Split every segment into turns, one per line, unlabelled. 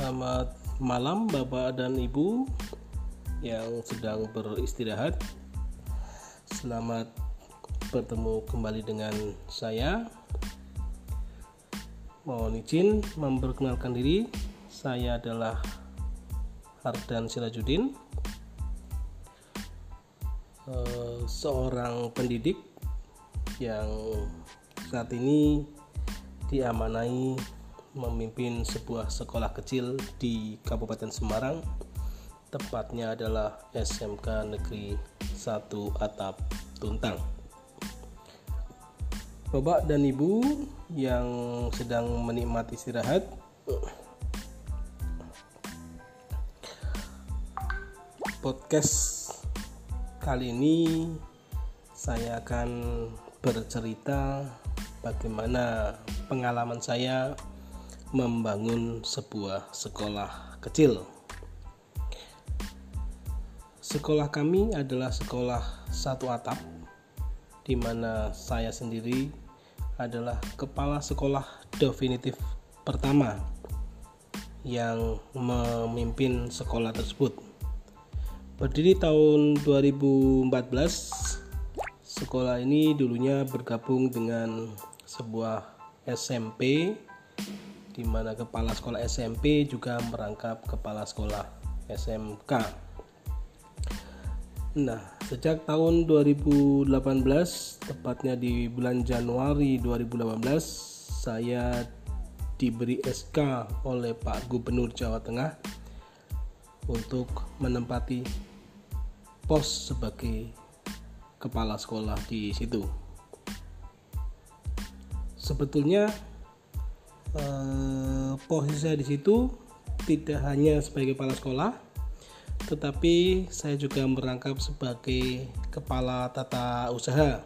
Selamat malam Bapak dan Ibu yang sedang beristirahat. Selamat bertemu kembali dengan saya. Mohon izin memperkenalkan diri. Saya adalah Hardan Sirajudin, eh, seorang pendidik yang saat ini diamanai memimpin sebuah sekolah kecil di Kabupaten Semarang. Tepatnya adalah SMK Negeri 1 Atap Tuntang. Bapak dan Ibu yang sedang menikmati istirahat podcast kali ini saya akan bercerita bagaimana pengalaman saya membangun sebuah sekolah kecil. Sekolah kami adalah sekolah satu atap, di mana saya sendiri adalah kepala sekolah definitif pertama yang memimpin sekolah tersebut. Berdiri tahun 2014, sekolah ini dulunya bergabung dengan sebuah SMP di mana kepala sekolah SMP juga merangkap kepala sekolah SMK. Nah, sejak tahun 2018, tepatnya di bulan Januari 2018, saya diberi SK oleh Pak Gubernur Jawa Tengah untuk menempati pos sebagai kepala sekolah di situ. Sebetulnya eh, posisi saya di situ tidak hanya sebagai kepala sekolah, tetapi saya juga merangkap sebagai kepala tata usaha.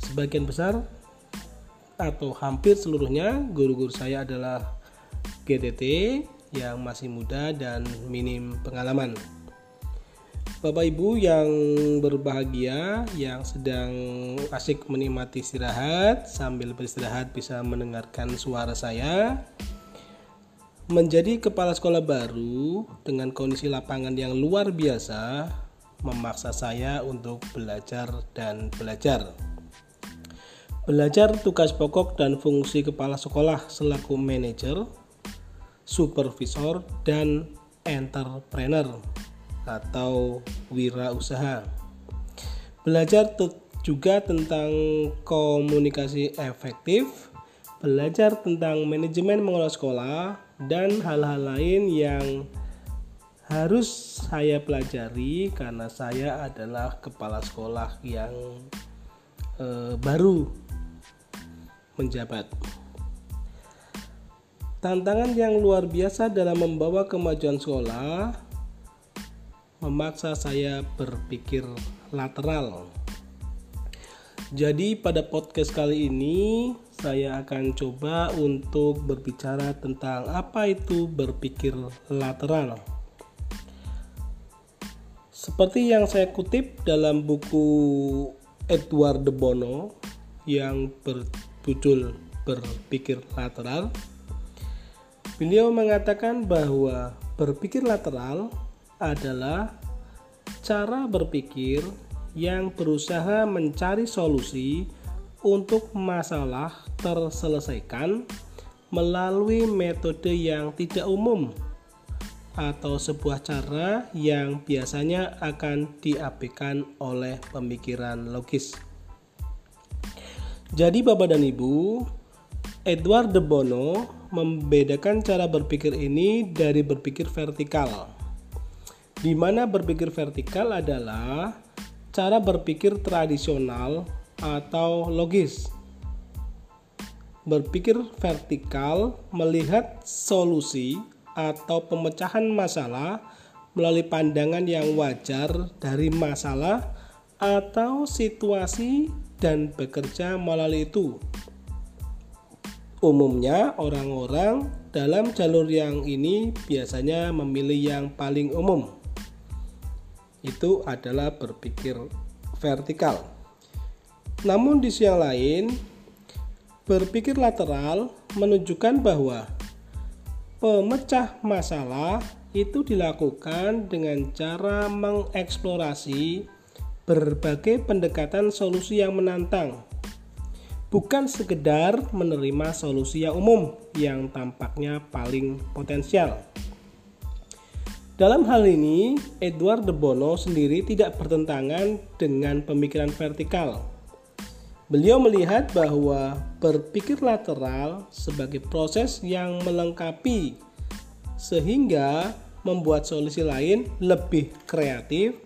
Sebagian besar atau hampir seluruhnya guru-guru saya adalah GDT yang masih muda dan minim pengalaman. Bapak Ibu yang berbahagia yang sedang asik menikmati istirahat sambil beristirahat bisa mendengarkan suara saya. Menjadi kepala sekolah baru dengan kondisi lapangan yang luar biasa memaksa saya untuk belajar dan belajar. Belajar tugas pokok dan fungsi kepala sekolah selaku manajer, supervisor, dan entrepreneur atau wirausaha. Belajar juga tentang komunikasi efektif, belajar tentang manajemen mengelola sekolah, dan hal-hal lain yang harus saya pelajari karena saya adalah kepala sekolah yang eh, baru menjabat. Tantangan yang luar biasa dalam membawa kemajuan sekolah memaksa saya berpikir lateral. Jadi pada podcast kali ini saya akan coba untuk berbicara tentang apa itu berpikir lateral. Seperti yang saya kutip dalam buku Edward de Bono yang berjudul Berpikir Lateral, beliau mengatakan bahwa berpikir lateral adalah cara berpikir yang berusaha mencari solusi untuk masalah terselesaikan melalui metode yang tidak umum atau sebuah cara yang biasanya akan diabaikan oleh pemikiran logis. Jadi Bapak dan Ibu, Edward de Bono membedakan cara berpikir ini dari berpikir vertikal di mana berpikir vertikal adalah cara berpikir tradisional atau logis. Berpikir vertikal melihat solusi atau pemecahan masalah melalui pandangan yang wajar dari masalah atau situasi dan bekerja melalui itu. Umumnya, orang-orang dalam jalur yang ini biasanya memilih yang paling umum itu adalah berpikir vertikal. Namun di sisi lain, Berpikir lateral menunjukkan bahwa pemecah masalah itu dilakukan dengan cara mengeksplorasi berbagai pendekatan solusi yang menantang bukan sekedar menerima solusi yang umum yang tampaknya paling potensial. Dalam hal ini, Edward de Bono sendiri tidak bertentangan dengan pemikiran vertikal. Beliau melihat bahwa berpikir lateral sebagai proses yang melengkapi sehingga membuat solusi lain lebih kreatif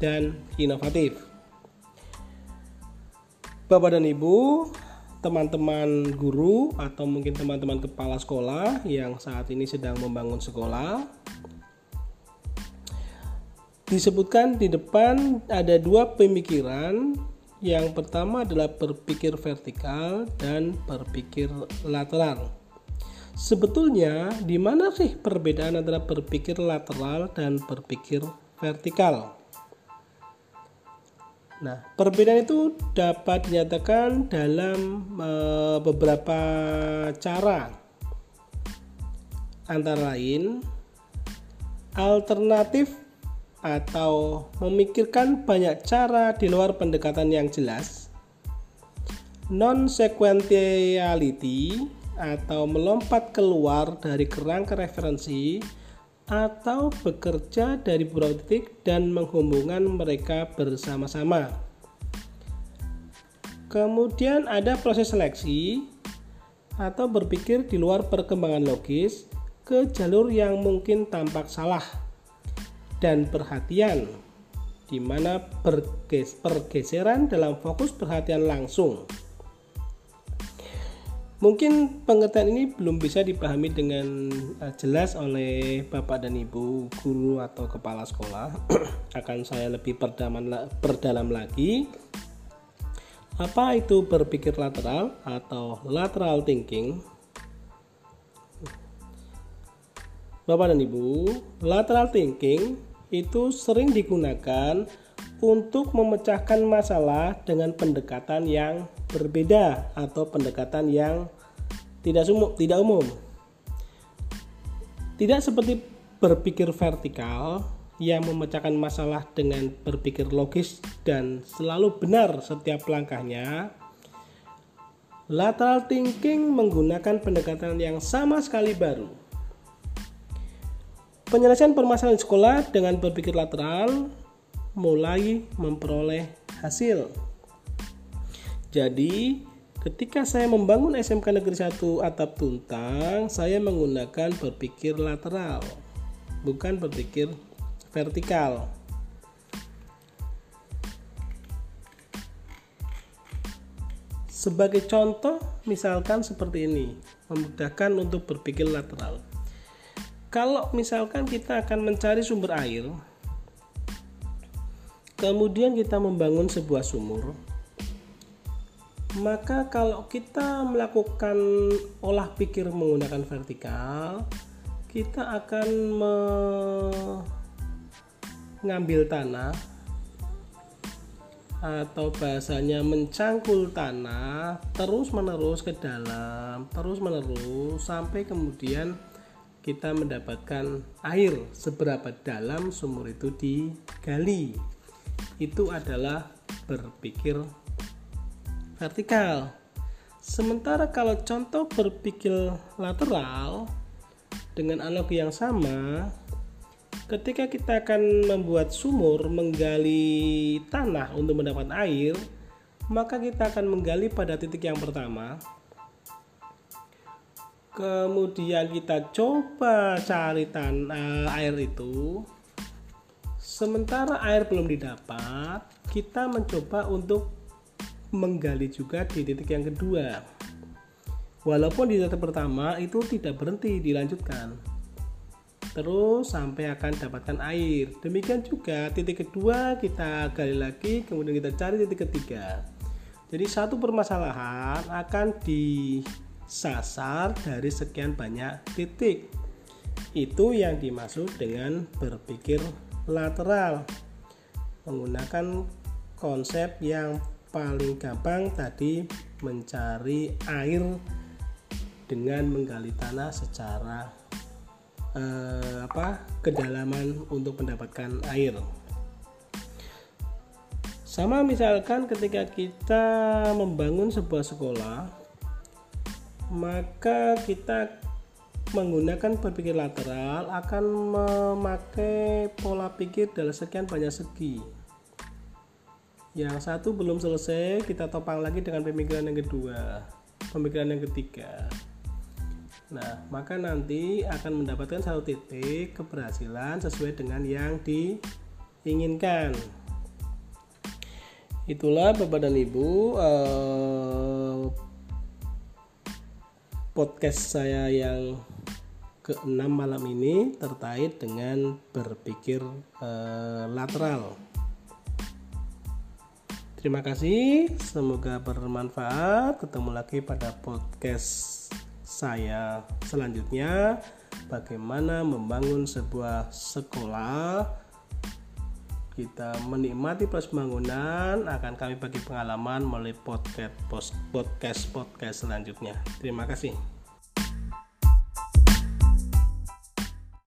dan inovatif. Bapak dan Ibu, teman-teman guru atau mungkin teman-teman kepala sekolah yang saat ini sedang membangun sekolah disebutkan di depan ada dua pemikiran yang pertama adalah berpikir vertikal dan berpikir lateral. Sebetulnya di mana sih perbedaan antara berpikir lateral dan berpikir vertikal? Nah, perbedaan itu dapat dinyatakan dalam e, beberapa cara. Antara lain alternatif atau memikirkan banyak cara di luar pendekatan yang jelas, non-sequentiality atau melompat keluar dari kerangka referensi atau bekerja dari beberapa titik dan menghubungkan mereka bersama-sama. Kemudian ada proses seleksi atau berpikir di luar perkembangan logis ke jalur yang mungkin tampak salah dan perhatian di mana pergeseran dalam fokus perhatian langsung. Mungkin pengertian ini belum bisa dipahami dengan eh, jelas oleh Bapak dan Ibu guru atau kepala sekolah. Akan saya lebih perdalam lagi. Apa itu berpikir lateral atau lateral thinking? Bapak dan Ibu, lateral thinking itu sering digunakan untuk memecahkan masalah dengan pendekatan yang berbeda atau pendekatan yang tidak umum, tidak umum. Tidak seperti berpikir vertikal yang memecahkan masalah dengan berpikir logis dan selalu benar setiap langkahnya. Lateral thinking menggunakan pendekatan yang sama sekali baru, Penyelesaian permasalahan sekolah dengan berpikir lateral mulai memperoleh hasil. Jadi, ketika saya membangun SMK Negeri 1 Atap Tuntang, saya menggunakan berpikir lateral, bukan berpikir vertikal. Sebagai contoh, misalkan seperti ini, memudahkan untuk berpikir lateral kalau misalkan kita akan mencari sumber air kemudian kita membangun sebuah sumur maka kalau kita melakukan olah pikir menggunakan vertikal kita akan mengambil tanah atau bahasanya mencangkul tanah terus menerus ke dalam terus menerus sampai kemudian kita mendapatkan air seberapa dalam sumur itu digali. Itu adalah berpikir vertikal. Sementara kalau contoh berpikir lateral dengan analogi yang sama ketika kita akan membuat sumur menggali tanah untuk mendapat air maka kita akan menggali pada titik yang pertama kemudian kita coba cari tanah air itu. Sementara air belum didapat kita mencoba untuk menggali juga di titik yang kedua. Walaupun di titik pertama itu tidak berhenti dilanjutkan. Terus sampai akan dapatkan air. Demikian juga titik kedua kita gali lagi kemudian kita cari titik ketiga. Jadi satu permasalahan akan di sasar dari sekian banyak titik. Itu yang dimaksud dengan berpikir lateral. Menggunakan konsep yang paling gampang tadi mencari air dengan menggali tanah secara eh, apa kedalaman untuk mendapatkan air. Sama misalkan ketika kita membangun sebuah sekolah, maka kita menggunakan berpikir lateral akan memakai pola pikir dalam sekian banyak segi. Yang satu belum selesai, kita topang lagi dengan pemikiran yang kedua, pemikiran yang ketiga. Nah, maka nanti akan mendapatkan satu titik keberhasilan sesuai dengan yang diinginkan itulah bapak dan ibu uh, podcast saya yang keenam malam ini terkait dengan berpikir uh, lateral. Terima kasih, semoga bermanfaat. Ketemu lagi pada podcast saya selanjutnya. Bagaimana membangun sebuah sekolah kita menikmati proses pembangunan akan kami bagi pengalaman melalui podcast podcast podcast selanjutnya. Terima kasih.